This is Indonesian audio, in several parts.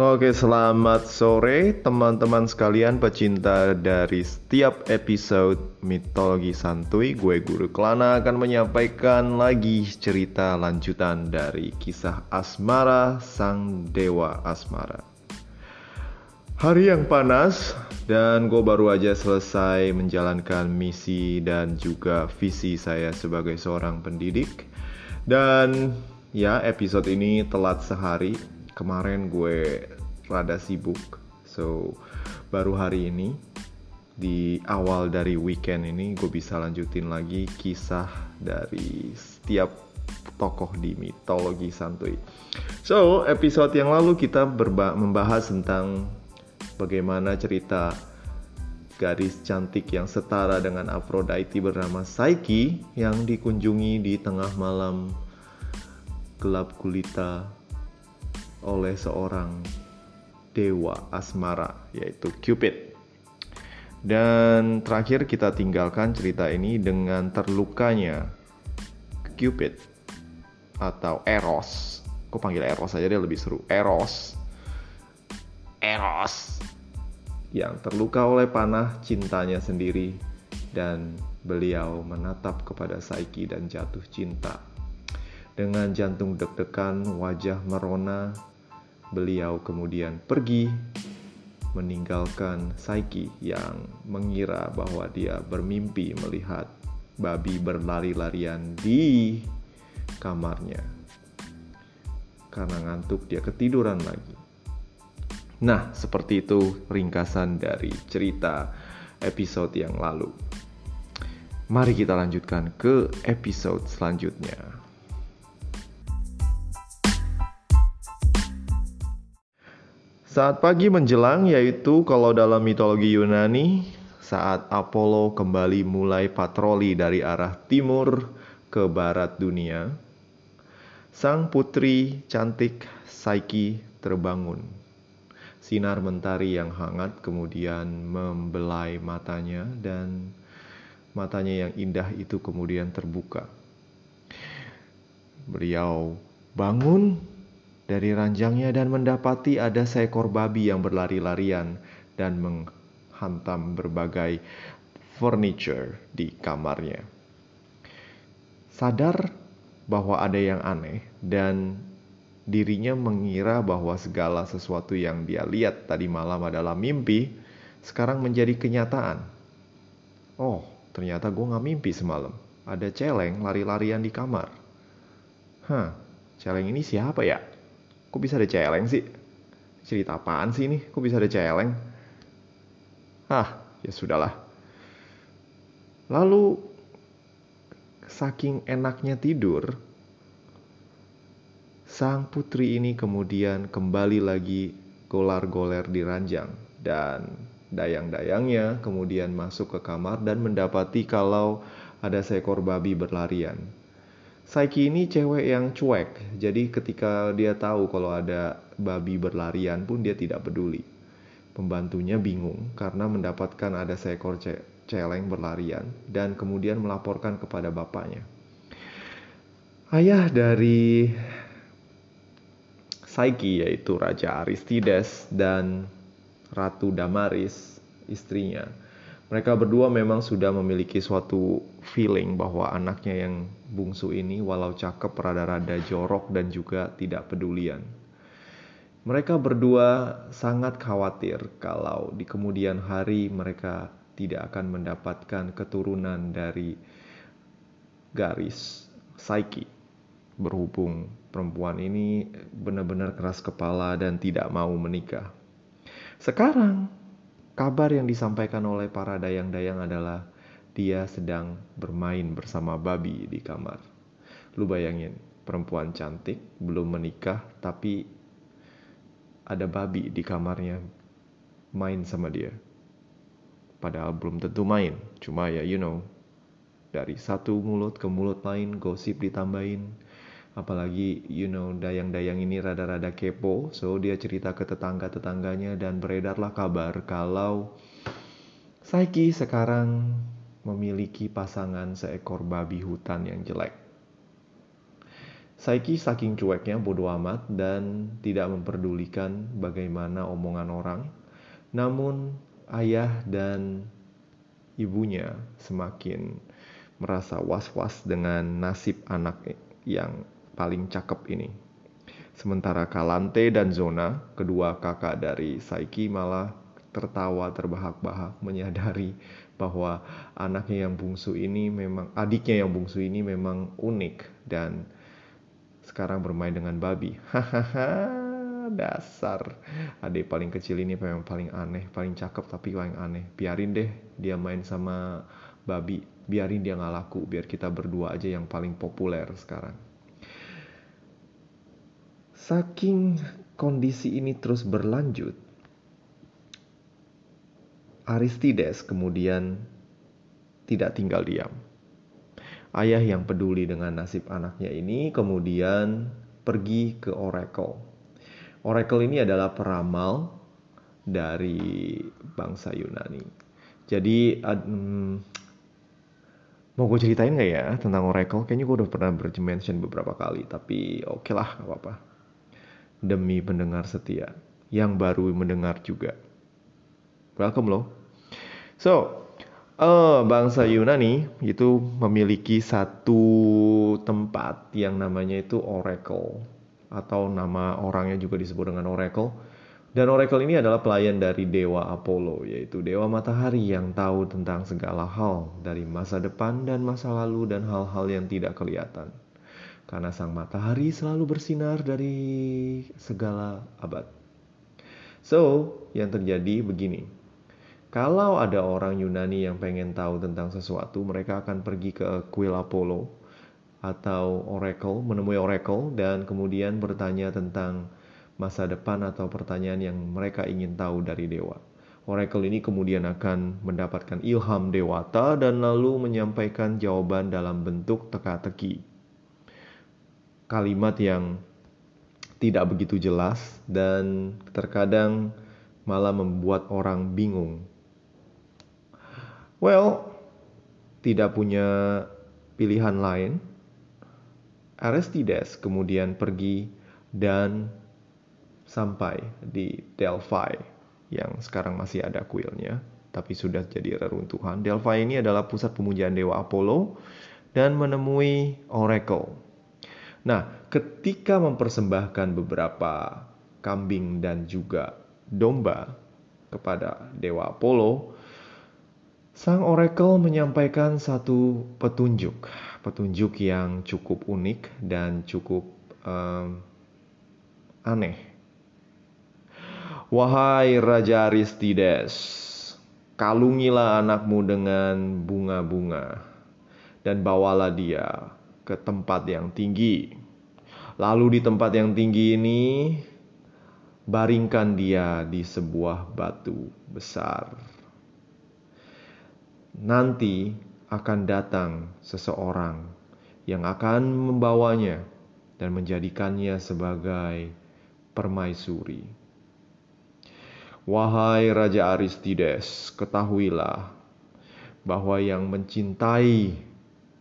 Oke, selamat sore teman-teman sekalian pecinta dari setiap episode Mitologi Santuy. Gue Guru Kelana akan menyampaikan lagi cerita lanjutan dari kisah Asmara Sang Dewa Asmara. Hari yang panas dan gue baru aja selesai menjalankan misi dan juga visi saya sebagai seorang pendidik. Dan ya episode ini telat sehari kemarin gue rada sibuk so baru hari ini di awal dari weekend ini gue bisa lanjutin lagi kisah dari setiap tokoh di mitologi santuy. So episode yang lalu kita membahas tentang bagaimana cerita gadis cantik yang setara dengan Aphrodite bernama Psyche yang dikunjungi di tengah malam gelap gulita oleh seorang dewa asmara yaitu Cupid. Dan terakhir kita tinggalkan cerita ini dengan terlukanya Cupid atau Eros. Kok panggil Eros aja dia lebih seru. Eros. Eros. Yang terluka oleh panah cintanya sendiri dan beliau menatap kepada Psyche dan jatuh cinta. Dengan jantung deg-degan, wajah merona, Beliau kemudian pergi meninggalkan Saiki yang mengira bahwa dia bermimpi melihat babi berlari-larian di kamarnya. Karena ngantuk dia ketiduran lagi. Nah, seperti itu ringkasan dari cerita episode yang lalu. Mari kita lanjutkan ke episode selanjutnya. Saat pagi menjelang, yaitu kalau dalam mitologi Yunani, saat Apollo kembali mulai patroli dari arah timur ke barat dunia, sang putri cantik Psyche terbangun. Sinar mentari yang hangat kemudian membelai matanya dan matanya yang indah itu kemudian terbuka. Beliau bangun dari ranjangnya dan mendapati ada seekor babi yang berlari-larian dan menghantam berbagai furniture di kamarnya. Sadar bahwa ada yang aneh dan dirinya mengira bahwa segala sesuatu yang dia lihat tadi malam adalah mimpi, sekarang menjadi kenyataan. Oh, ternyata gue gak mimpi semalam. Ada celeng lari-larian di kamar. Hah, celeng ini siapa ya? Kok bisa ada celeng sih? Cerita apaan sih ini? Kok bisa ada celeng? Ah, ya sudahlah. Lalu, saking enaknya tidur, sang putri ini kemudian kembali lagi golar-goler di ranjang dan dayang-dayangnya kemudian masuk ke kamar dan mendapati kalau ada seekor babi berlarian. Saiki ini cewek yang cuek, jadi ketika dia tahu kalau ada babi berlarian pun dia tidak peduli. Pembantunya bingung karena mendapatkan ada seekor ce celeng berlarian dan kemudian melaporkan kepada bapaknya. Ayah dari Saiki yaitu Raja Aristides dan Ratu Damaris istrinya mereka berdua memang sudah memiliki suatu feeling bahwa anaknya yang bungsu ini walau cakep rada-rada jorok dan juga tidak pedulian. Mereka berdua sangat khawatir kalau di kemudian hari mereka tidak akan mendapatkan keturunan dari garis Psyche. Berhubung perempuan ini benar-benar keras kepala dan tidak mau menikah. Sekarang Kabar yang disampaikan oleh para dayang-dayang adalah dia sedang bermain bersama babi di kamar. Lu bayangin, perempuan cantik, belum menikah, tapi ada babi di kamarnya main sama dia. Padahal belum tentu main, cuma ya you know, dari satu mulut ke mulut lain gosip ditambahin, apalagi you know dayang-dayang ini rada-rada kepo so dia cerita ke tetangga-tetangganya dan beredarlah kabar kalau Saiki sekarang memiliki pasangan seekor babi hutan yang jelek Saiki saking cueknya bodoh amat dan tidak memperdulikan bagaimana omongan orang. Namun ayah dan ibunya semakin merasa was-was dengan nasib anak yang paling cakep ini. Sementara Kalante dan Zona, kedua kakak dari Saiki malah tertawa terbahak-bahak menyadari bahwa anaknya yang bungsu ini memang adiknya yang bungsu ini memang unik dan sekarang bermain dengan babi. Hahaha, dasar. Adik paling kecil ini memang paling aneh, paling cakep tapi paling aneh. Biarin deh dia main sama babi. Biarin dia nggak laku, biar kita berdua aja yang paling populer sekarang. Saking kondisi ini terus berlanjut, Aristides kemudian tidak tinggal diam Ayah yang peduli dengan nasib anaknya ini kemudian pergi ke Oracle. Oracle ini adalah peramal dari bangsa Yunani. Jadi, um, mau gue ceritain gak ya tentang Oracle? Kayaknya gue udah pernah mention beberapa kali, tapi oke okay lah, gak apa-apa. Demi pendengar setia yang baru mendengar juga. Welcome loh. So, Uh, bangsa Yunani itu memiliki satu tempat yang namanya itu Oracle atau nama orangnya juga disebut dengan Oracle. Dan Oracle ini adalah pelayan dari dewa Apollo, yaitu dewa matahari yang tahu tentang segala hal dari masa depan dan masa lalu dan hal-hal yang tidak kelihatan. Karena sang matahari selalu bersinar dari segala abad. So, yang terjadi begini. Kalau ada orang Yunani yang pengen tahu tentang sesuatu, mereka akan pergi ke kuil Apollo atau Oracle, menemui Oracle dan kemudian bertanya tentang masa depan atau pertanyaan yang mereka ingin tahu dari dewa. Oracle ini kemudian akan mendapatkan ilham dewata dan lalu menyampaikan jawaban dalam bentuk teka-teki. Kalimat yang tidak begitu jelas dan terkadang malah membuat orang bingung Well, tidak punya pilihan lain. Aristides kemudian pergi dan sampai di Delphi yang sekarang masih ada kuilnya tapi sudah jadi reruntuhan. Delphi ini adalah pusat pemujaan dewa Apollo dan menemui Oracle. Nah, ketika mempersembahkan beberapa kambing dan juga domba kepada dewa Apollo, Sang oracle menyampaikan satu petunjuk, petunjuk yang cukup unik dan cukup um, aneh. Wahai Raja Aristides, kalungilah anakmu dengan bunga-bunga dan bawalah dia ke tempat yang tinggi. Lalu di tempat yang tinggi ini, baringkan dia di sebuah batu besar nanti akan datang seseorang yang akan membawanya dan menjadikannya sebagai permaisuri. Wahai Raja Aristides, ketahuilah bahwa yang mencintai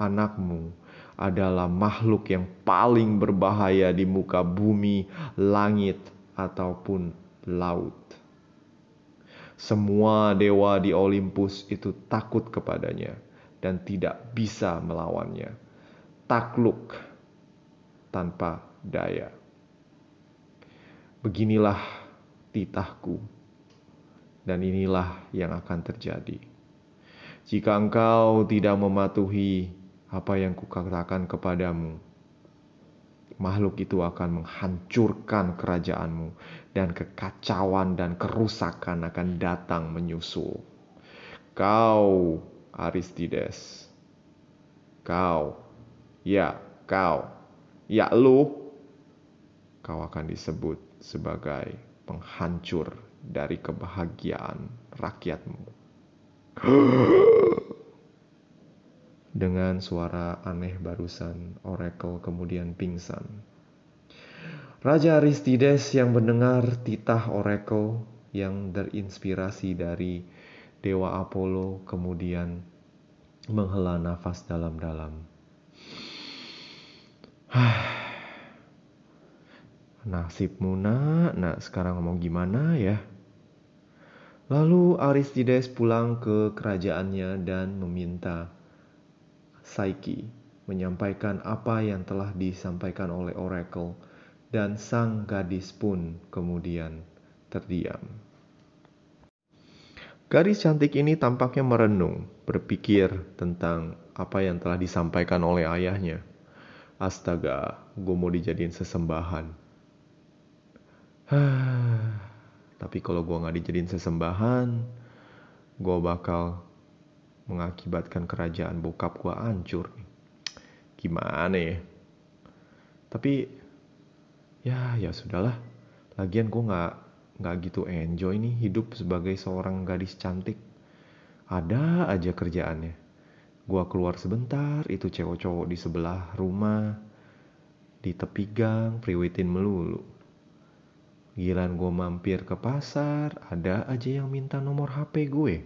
anakmu adalah makhluk yang paling berbahaya di muka bumi, langit, ataupun laut. Semua dewa di Olympus itu takut kepadanya dan tidak bisa melawannya. Takluk tanpa daya. Beginilah titahku, dan inilah yang akan terjadi. Jika engkau tidak mematuhi apa yang kukatakan kepadamu, makhluk itu akan menghancurkan kerajaanmu dan kekacauan dan kerusakan akan datang menyusul. Kau Aristides, kau, ya kau, ya lu, kau akan disebut sebagai penghancur dari kebahagiaan rakyatmu. Dengan suara aneh barusan, Oracle kemudian pingsan. Raja Aristides yang mendengar titah Oracle yang terinspirasi dari Dewa Apollo kemudian menghela nafas dalam-dalam. Nasibmu nak, nak sekarang mau gimana ya? Lalu Aristides pulang ke kerajaannya dan meminta Psyche menyampaikan apa yang telah disampaikan oleh Oracle dan sang gadis pun kemudian terdiam. Gadis cantik ini tampaknya merenung, berpikir tentang apa yang telah disampaikan oleh ayahnya. Astaga, gue mau dijadiin sesembahan. Tapi kalau gue gak dijadiin sesembahan, gue bakal mengakibatkan kerajaan bokap gue hancur. Gimana ya? Tapi ya ya sudahlah. Lagian gue gak nggak gitu enjoy nih hidup sebagai seorang gadis cantik. Ada aja kerjaannya. Gua keluar sebentar, itu cewek-cowok di sebelah rumah, di tepi gang, priwitin melulu. Gilan gue mampir ke pasar, ada aja yang minta nomor HP gue.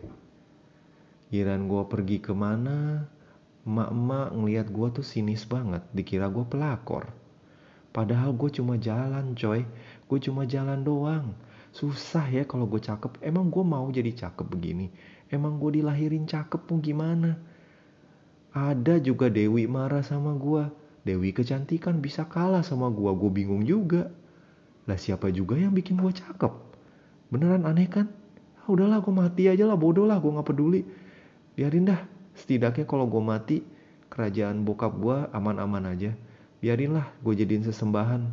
Gilan gue pergi ke mana, emak-emak ngeliat gue tuh sinis banget, dikira gue pelakor. Padahal gue cuma jalan coy, gue cuma jalan doang. Susah ya kalau gue cakep, emang gue mau jadi cakep begini. Emang gue dilahirin cakep mau gimana? Ada juga Dewi marah sama gue. Dewi kecantikan bisa kalah sama gue. Gue bingung juga. Lah siapa juga yang bikin gue cakep? Beneran aneh kan? Ah, udahlah gue mati aja lah bodoh lah gue gak peduli. Biarin dah. Setidaknya kalau gue mati kerajaan bokap gue aman-aman aja. Biarinlah gue jadiin sesembahan.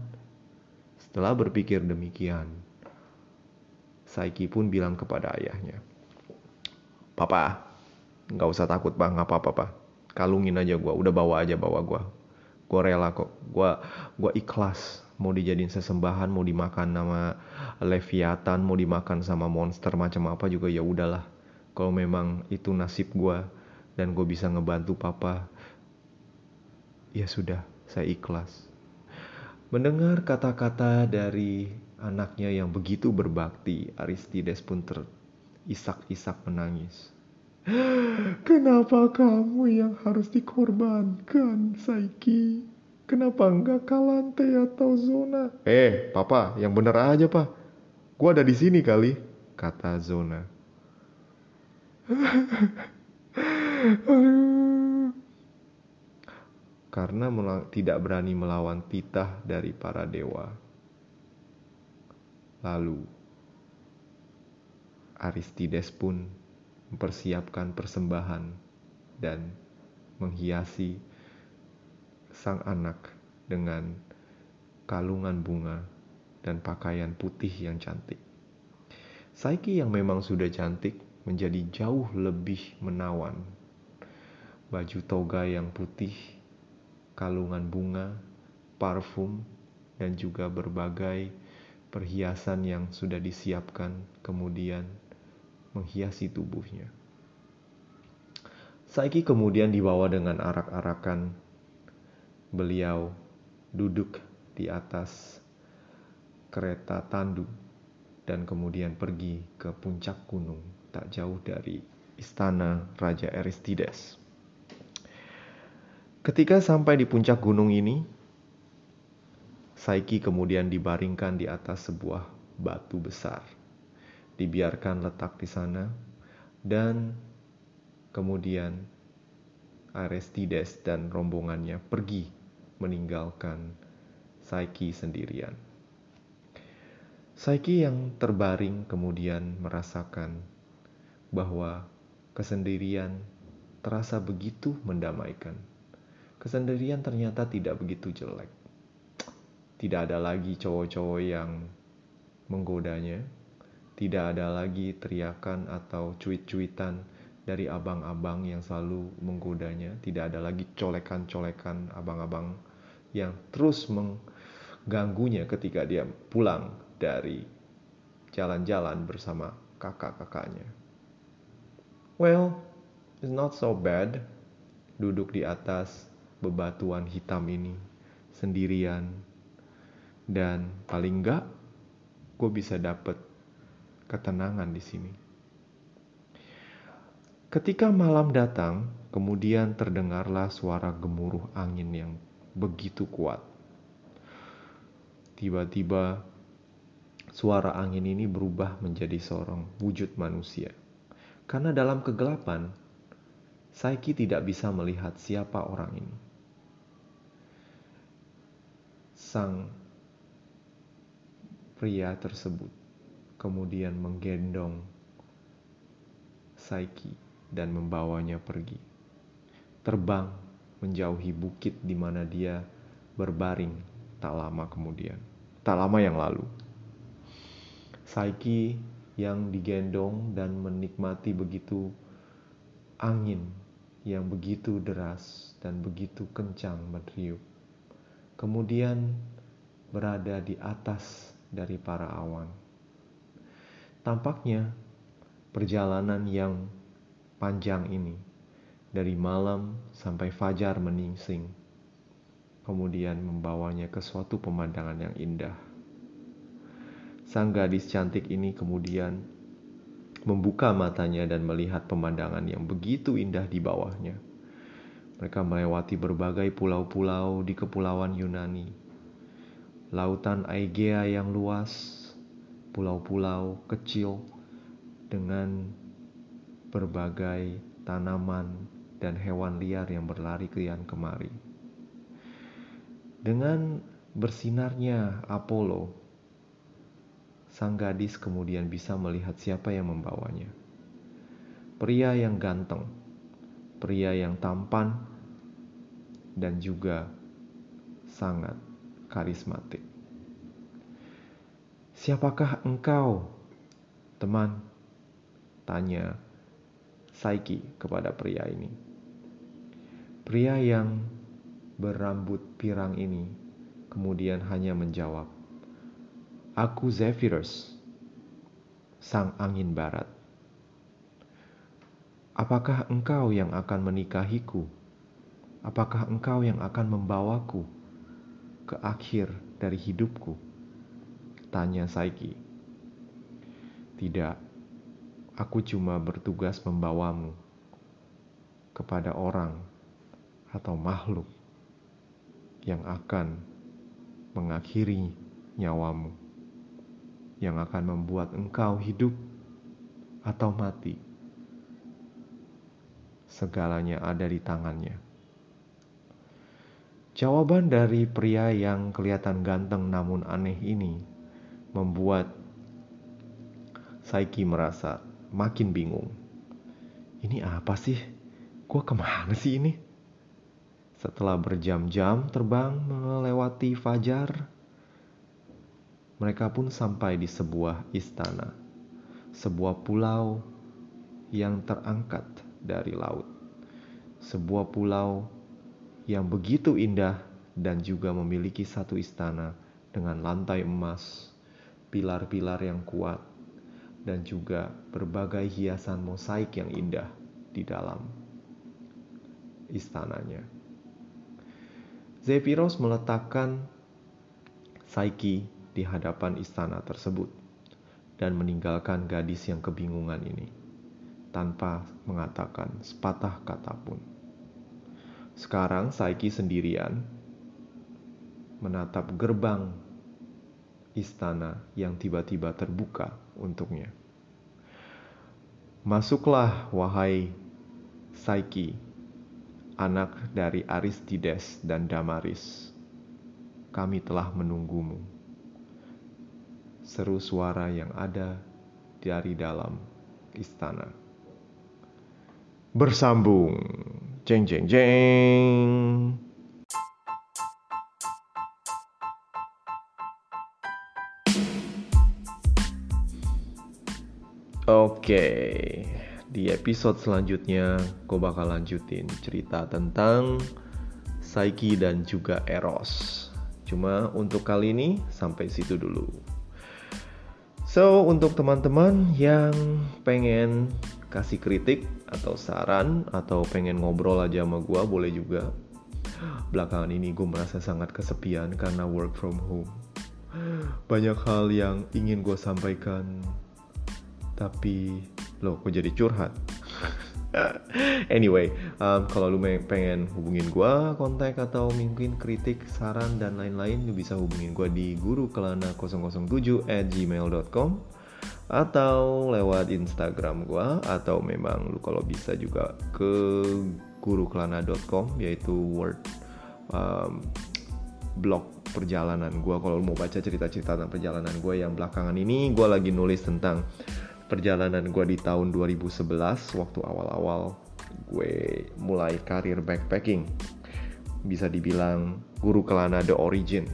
Setelah berpikir demikian, Saiki pun bilang kepada ayahnya, Papa, nggak usah takut bang, apa-apa pak. Kalungin aja gue udah bawa aja bawa gue gue rela kok. Gue gue ikhlas. Mau dijadiin sesembahan mau dimakan nama leviathan mau dimakan sama monster macam apa juga ya udahlah kalau memang itu nasib gue dan gue bisa ngebantu papa ya sudah saya ikhlas mendengar kata-kata dari anaknya yang begitu berbakti Aristides pun terisak-isak menangis Kenapa kamu yang harus dikorbankan, Saiki? Kenapa enggak Kalante atau Zona? Eh, papa, yang bener aja, pak. Gua ada di sini kali, kata Zona. Karena tidak berani melawan titah dari para dewa. Lalu, Aristides pun mempersiapkan persembahan dan menghiasi sang anak dengan kalungan bunga dan pakaian putih yang cantik. Saiki yang memang sudah cantik menjadi jauh lebih menawan. Baju toga yang putih, kalungan bunga, parfum, dan juga berbagai perhiasan yang sudah disiapkan kemudian menghiasi tubuhnya. Saiki kemudian dibawa dengan arak-arakan. Beliau duduk di atas kereta tandu dan kemudian pergi ke puncak gunung tak jauh dari istana Raja Aristides. Ketika sampai di puncak gunung ini, Saiki kemudian dibaringkan di atas sebuah batu besar dibiarkan letak di sana dan kemudian Aristides dan rombongannya pergi meninggalkan Saiki sendirian. Saiki yang terbaring kemudian merasakan bahwa kesendirian terasa begitu mendamaikan. Kesendirian ternyata tidak begitu jelek. Tidak ada lagi cowok-cowok yang menggodanya, tidak ada lagi teriakan atau cuit-cuitan dari abang-abang yang selalu menggodanya. Tidak ada lagi colekan-colekan abang-abang yang terus mengganggunya ketika dia pulang dari jalan-jalan bersama kakak-kakaknya. Well, it's not so bad duduk di atas bebatuan hitam ini sendirian dan paling enggak gue bisa dapet ketenangan di sini. Ketika malam datang, kemudian terdengarlah suara gemuruh angin yang begitu kuat. tiba-tiba suara angin ini berubah menjadi seorang wujud manusia. Karena dalam kegelapan, Saiki tidak bisa melihat siapa orang ini. Sang pria tersebut kemudian menggendong Saiki dan membawanya pergi. Terbang menjauhi bukit di mana dia berbaring tak lama kemudian. Tak lama yang lalu. Saiki yang digendong dan menikmati begitu angin yang begitu deras dan begitu kencang meniup. Kemudian berada di atas dari para awan. Tampaknya perjalanan yang panjang ini dari malam sampai fajar meningsing kemudian membawanya ke suatu pemandangan yang indah. Sang gadis cantik ini kemudian membuka matanya dan melihat pemandangan yang begitu indah di bawahnya. Mereka melewati berbagai pulau-pulau di kepulauan Yunani. Lautan Aegea yang luas, pulau-pulau kecil dengan berbagai tanaman dan hewan liar yang berlari kian kemari. Dengan bersinarnya Apollo sang gadis kemudian bisa melihat siapa yang membawanya. Pria yang ganteng, pria yang tampan, dan juga sangat karismatik. Siapakah engkau, teman? Tanya Saiki kepada pria ini. Pria yang berambut pirang ini kemudian hanya menjawab, Aku Zephyrus, sang angin barat. Apakah engkau yang akan menikahiku? Apakah engkau yang akan membawaku ke akhir dari hidupku? Tanya Saiki. Tidak, aku cuma bertugas membawamu kepada orang atau makhluk yang akan mengakhiri nyawamu yang akan membuat engkau hidup atau mati. Segalanya ada di tangannya. Jawaban dari pria yang kelihatan ganteng namun aneh ini membuat Saiki merasa makin bingung. Ini apa sih? Gua ke mana sih ini? Setelah berjam-jam terbang melewati fajar, mereka pun sampai di sebuah istana, sebuah pulau yang terangkat dari laut, sebuah pulau yang begitu indah dan juga memiliki satu istana dengan lantai emas, pilar-pilar yang kuat, dan juga berbagai hiasan mosaik yang indah di dalam istananya. Zephyros meletakkan Saiki di hadapan istana tersebut dan meninggalkan gadis yang kebingungan ini tanpa mengatakan sepatah kata pun. Sekarang Saiki sendirian menatap gerbang istana yang tiba-tiba terbuka untuknya. Masuklah, wahai Saiki, anak dari Aristides dan Damaris. Kami telah menunggumu seru suara yang ada dari dalam istana. Bersambung, jeng jeng jeng. Oke, di episode selanjutnya gue bakal lanjutin cerita tentang Saiki dan juga Eros. Cuma untuk kali ini sampai situ dulu. So, untuk teman-teman yang pengen kasih kritik atau saran atau pengen ngobrol aja sama gue, boleh juga. Belakangan ini gue merasa sangat kesepian karena work from home. Banyak hal yang ingin gue sampaikan, tapi loh, gue jadi curhat. anyway, um, kalau lu pengen hubungin gue, kontak atau mungkin kritik, saran dan lain-lain, lu bisa hubungin gue di gurukelana007 at gmail.com atau lewat Instagram gue atau memang lu kalau bisa juga ke gurukelana.com yaitu word um, blog perjalanan gue kalau mau baca cerita-cerita tentang perjalanan gue yang belakangan ini gue lagi nulis tentang perjalanan gue di tahun 2011 waktu awal-awal gue mulai karir backpacking. Bisa dibilang guru kelana the origin.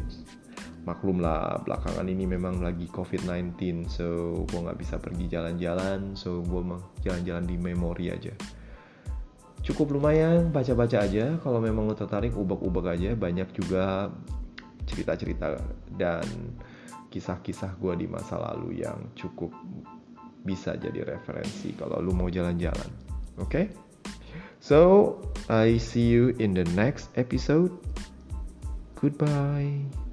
Maklum lah belakangan ini memang lagi covid-19 so gue nggak bisa pergi jalan-jalan so gue jalan-jalan di memori aja. Cukup lumayan baca-baca aja. Kalau memang lo tertarik ubek-ubek aja. Banyak juga cerita-cerita dan kisah-kisah gue di masa lalu yang cukup bisa jadi referensi kalau lu mau jalan-jalan. Oke? Okay? So, I see you in the next episode. Goodbye.